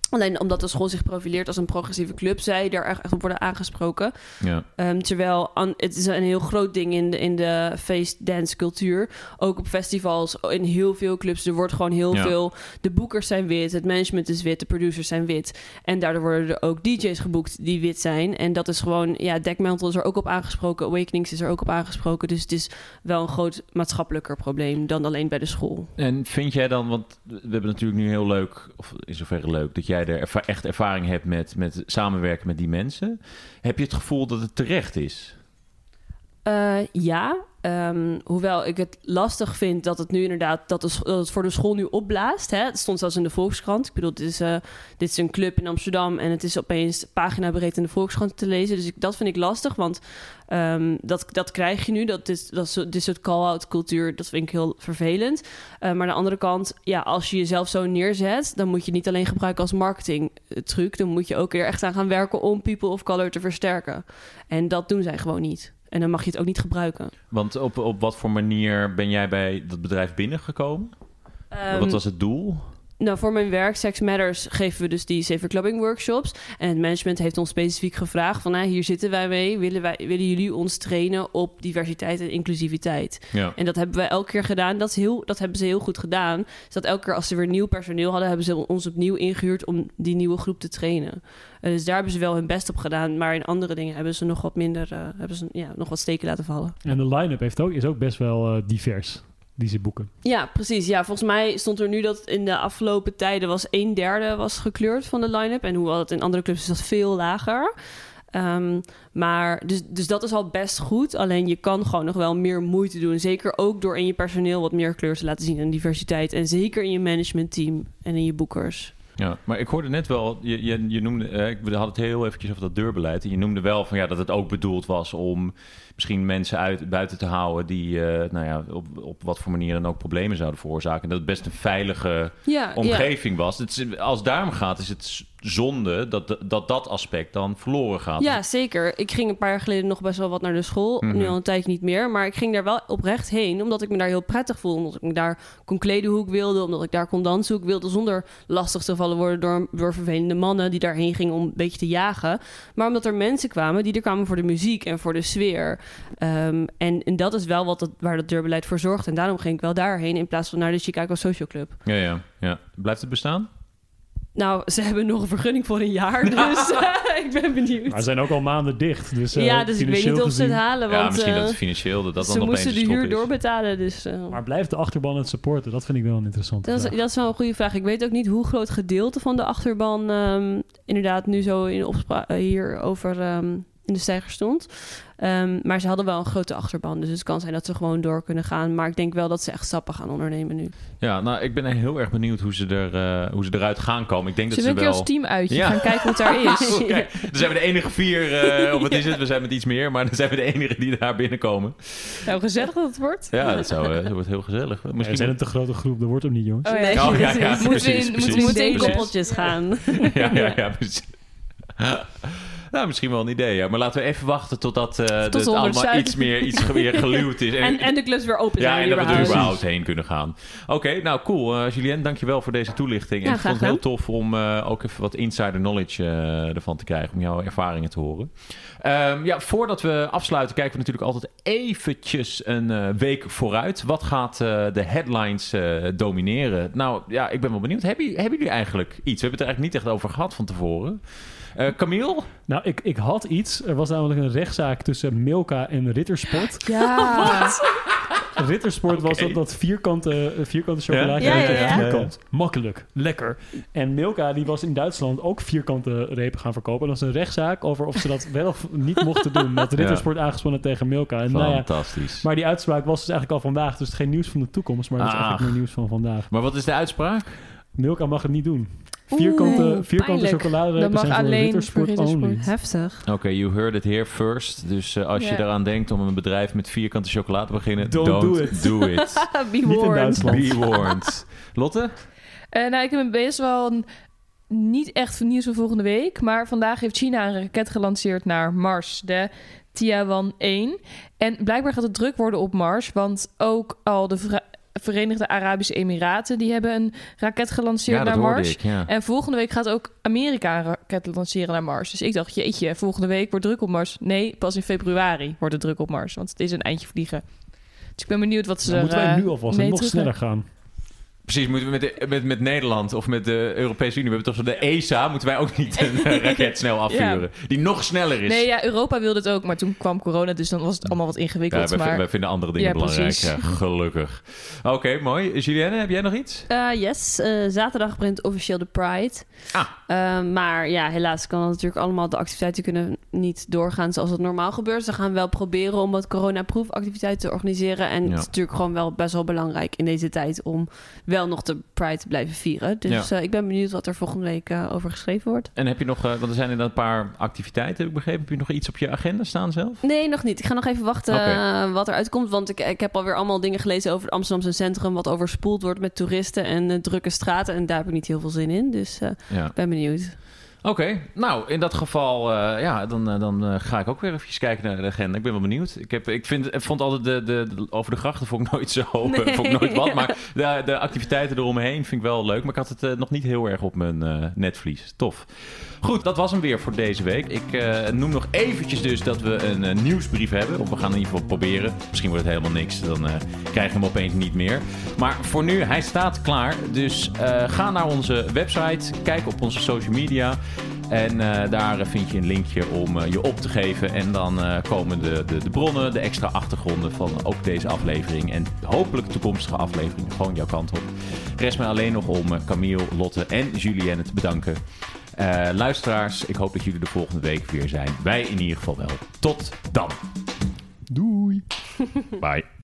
Alleen omdat de school zich profileert als een progressieve club, zij daar echt op worden aangesproken. Ja. Ehm, terwijl an- het is een heel groot ding in de, in de cultuur. Ook op festivals, in heel veel clubs. Er wordt gewoon heel Ja. veel... De boekers zijn wit, het management is wit, de producers zijn wit. En daardoor worden er ook DJ's geboekt die wit zijn. En dat is gewoon... Ja, Deckmantel is er ook op aangesproken. Awakenings is er ook op aangesproken. Dus het is wel een groot maatschappelijker probleem dan alleen bij de school. En vind jij dan, want we hebben natuurlijk nu heel leuk, of in zoverre leuk, dat jij er erva- echt ervaring hebt met, met samenwerken met die mensen. Heb je het gevoel dat het terecht is? Eh, ja, ehm, hoewel ik het lastig vind dat het nu inderdaad dat, het voor de school nu opblaast. Hè? Het stond zelfs in de Volkskrant. Ik bedoel, dit is, eh, dit is een club in Amsterdam en het is opeens pagina breed in de Volkskrant te lezen. Dus ik, dat vind ik lastig, want ehm, dat, dat krijg je nu. Dat is, dat is, dit soort call-out cultuur, dat vind ik heel vervelend. Eh, maar aan de andere kant, ja, als je jezelf zo neerzet, dan moet je niet alleen gebruiken als marketing truc. Dan moet je ook weer echt aan gaan werken om people of color te versterken. En dat doen zij gewoon niet. En dan mag je het ook niet gebruiken. Want op, op wat voor manier ben jij bij dat bedrijf binnengekomen? Ehm, wat was het doel? Nou, voor mijn werk, Sex Matters, geven we dus die safer clubbing workshops. En het management heeft ons specifiek gevraagd van... Nou, hier zitten wij mee, willen, wij, willen jullie ons trainen op diversiteit en inclusiviteit? Ja. En dat hebben we elke keer gedaan. Dat, is heel, dat hebben ze heel goed gedaan. Dus dat elke keer als ze weer nieuw personeel hadden... hebben ze ons opnieuw ingehuurd om die nieuwe groep te trainen. Eh, dus daar hebben ze wel hun best op gedaan. Maar in andere dingen hebben ze nog wat minder... eh, hebben ze ja, nog wat steken laten vallen. En de line-up heeft ook, is ook best wel eh, divers, die ze boeken. Ja, precies. Ja, volgens mij stond er nu dat in de afgelopen tijden was een derde was gekleurd van de line-up. En hoewel het in andere clubs is dat veel lager. Ehm, maar dus, dus dat is al best goed. Alleen je kan gewoon nog wel meer moeite doen. Zeker ook door in je personeel wat meer kleur te laten zien en diversiteit. En zeker in je managementteam en in je boekers. Ja, maar ik hoorde net wel, je, je, je noemde, eh, ik we hadden het heel eventjes over dat deurbeleid. En je noemde wel van ja, dat het ook bedoeld was om misschien mensen uit, buiten te houden die, eh, nou ja, op, op wat voor manier dan ook problemen zouden veroorzaken. En dat het best een veilige Ja, omgeving was. Het als het daarom gaat, is het zonde dat, dat dat aspect dan verloren gaat. Ja, zeker. Ik ging een paar jaar geleden nog best wel wat naar de school. Mhm. Nu al een tijdje niet meer. Maar ik ging daar wel oprecht heen. Omdat ik me daar heel prettig voelde. Omdat ik me daar kon kleden hoe ik wilde. Omdat ik daar kon dansen hoe ik wilde. Zonder lastig te vallen worden door, door vervelende mannen die daarheen gingen om een beetje te jagen. Maar omdat er mensen kwamen die er kwamen voor de muziek en voor de sfeer. Ehm, en, en dat is wel wat dat, waar dat deurbeleid voor zorgt. En daarom ging ik wel daarheen in plaats van naar de Chicago Social Club. Ja, ja, ja. Blijft het bestaan? Nou, ze hebben nog een vergunning voor een jaar. [laughs] Dus eh, ik ben benieuwd. Maar ze zijn ook al maanden dicht. Dus, eh, ja, dus ik weet niet of ze het halen. ja, Want, misschien dat eh, het financieel dat dat ze dan opeens moesten de huur is. doorbetalen. Dus, eh, Maar blijft de achterban het supporten? Dat vind ik wel een interessante dat, is, dat is wel een goede vraag. Ik weet ook niet hoe groot gedeelte van de achterban ehm, inderdaad nu zo in opspraak hier over ehm, in de stijger stond. Ehm, maar ze hadden wel een grote achterban. Dus het kan zijn dat ze gewoon door kunnen gaan. Maar ik denk wel dat ze echt stappen gaan ondernemen nu. Ja, nou, ik ben heel erg benieuwd hoe ze, er, eh, hoe ze eruit gaan komen. Ik denk dat Zullen ze we een wel... keer als team uitje Ja. gaan kijken hoe het daar [laughs] is? Kijk, dan zijn we de enige vier, eh, [laughs] of wat is het? We zijn met iets meer, maar dan zijn we de enige die daar binnenkomen. Nou, gezellig dat het wordt. Ja, dat, zou, eh, dat wordt heel gezellig. Ja, Misschien zijn een te grote groep, dat wordt hem niet, jongens. Oh ja. Nee, Oh, ja, dat ja, Moeten we precies, in- precies. moeten in koppeltjes gaan. ja, ja, ja, [laughs] precies. Nou, misschien wel een idee, ja. Maar laten we even wachten totdat Tot het allemaal Zuid. iets meer iets weer [laughs] geluwd is. En, en de clubs weer open ja, zijn. en dat we er überhaupt. heen kunnen gaan. Oké, nou cool. Eh Julien, dankjewel voor deze toelichting. En Ja, ik vond het heel tof om eh, ook even wat insider knowledge ervan te krijgen. Om jouw ervaringen te horen. Ehm, ja, voordat we afsluiten kijken we natuurlijk altijd eventjes een week vooruit. Wat gaat de headlines domineren? Nou ja, ik ben wel benieuwd. Hebben, hebben jullie eigenlijk iets? We hebben het er eigenlijk niet echt over gehad van tevoren. Eh Camille? Nou, ik, ik had iets. Er was namelijk een rechtszaak tussen Milka en Rittersport. [laughs] Ja. Rittersport was dat, dat vierkante, eh, vierkante chocolade. Ja, ja, ja. Vierkant. Makkelijk. Lekker. En Milka die was in Duitsland ook vierkante repen gaan verkopen. En dat was een rechtszaak over of ze dat [laughs] wel of niet mochten doen. Met Rittersport aangespannen tegen Milka. En nou ja, Fantastisch. maar die uitspraak was dus eigenlijk al vandaag. Dus het is geen nieuws van de toekomst, maar het is Ach. eigenlijk meer nieuws van vandaag. Maar wat is de uitspraak? Milka mag het niet doen. Vierkante, Oeh, vierkante chocoladerepen Dat mag zijn voor alleen voor Rittersport. only. Heftig. Oké, you heard it here first. Dus eh, als je eraan denkt om een bedrijf met vierkante chocolade te beginnen, Don't don't, do it. do it. [laughs] Be Niet in warned. Duitsland. Be warned. Lotte? Eh, nou, ik heb best wel een, niet echt nieuws van volgende week. Maar vandaag heeft China een raket gelanceerd naar Mars. De Tiawan 1. En blijkbaar gaat het druk worden op Mars. Want ook al de Verenigde Arabische Emiraten... die hebben een raket gelanceerd ja, naar Mars. ik. Ja. En volgende week gaat ook Amerika een raket lanceren naar Mars. Dus ik dacht, jeetje, volgende week wordt druk op Mars. Nee, pas in februari wordt het druk op Mars. Want het is een eindje vliegen. Dus ik ben benieuwd wat ze Dan moeten wij er, eh, nu alvast nog sneller gaan. Precies, moeten we met, de- met, met Nederland of met de Europese Unie, we hebben toch zo de ESA, moeten wij ook niet een [laughs] raket snel afvuren. Die nog sneller is. Nee, ja, Europa wilde het ook, maar toen kwam corona, dus dan was het allemaal wat Ja, ingewikkeld. wij, maar wij vinden andere dingen Ja, belangrijk. precies. Ja, gelukkig. Oké, mooi. Julienne, heb jij nog iets? Eh, yes, eh, zaterdag begint officieel de Pride. Ah. Eh, maar ja, helaas kan natuurlijk allemaal... de activiteiten kunnen niet doorgaan zoals het normaal gebeurt. Ze gaan wel proberen om wat coronaproefactiviteiten te organiseren. En Ja. het is natuurlijk gewoon wel best wel belangrijk in deze tijd... om wel nog de Pride te blijven vieren. Dus Ja. eh, ik ben benieuwd wat er volgende week eh, over geschreven wordt. En heb je nog, eh, want er zijn inderdaad een paar activiteiten, heb ik begrepen. Heb je nog iets op je agenda staan zelf? Nee, nog niet. Ik ga nog even wachten wat er uitkomt. Want ik, ik heb alweer allemaal dingen gelezen over het Amsterdamse centrum... wat overspoeld wordt met toeristen en drukke straten. En daar heb ik niet heel veel zin in. Dus Ja. ik ben benieuwd. Oké, nou in dat geval, eh, ja, dan, eh, dan eh, ga ik ook weer even kijken naar de agenda. Ik ben wel benieuwd. Ik, heb, ik, vind, ik vond altijd de, de, de- over de grachten vond ik nooit zo, [laughs] Nee. vond ik nooit wat. Maar de, de activiteiten eromheen vind ik wel leuk. Maar ik had het nog niet heel erg op mijn netvlies. Tof. Goed, dat was hem weer voor deze week. Ik noem nog eventjes dus dat we een nieuwsbrief hebben. Of we gaan in ieder geval proberen. Misschien wordt het helemaal niks. Dan eh krijg je hem opeens niet meer. Maar voor nu, hij staat klaar. Dus ga naar onze website. Kijk op onze social media. En eh, daar vind je een linkje om eh, je op te geven. En dan eh, komen de, de, de bronnen, de extra achtergronden van ook deze aflevering. En hopelijk toekomstige afleveringen gewoon jouw kant op. Rest mij alleen nog om Camille, Lotte en Julienne te bedanken. Eh, luisteraars, ik hoop dat jullie de volgende week weer zijn. Wij in ieder geval wel. Tot dan. Doei. [laughs] Bye.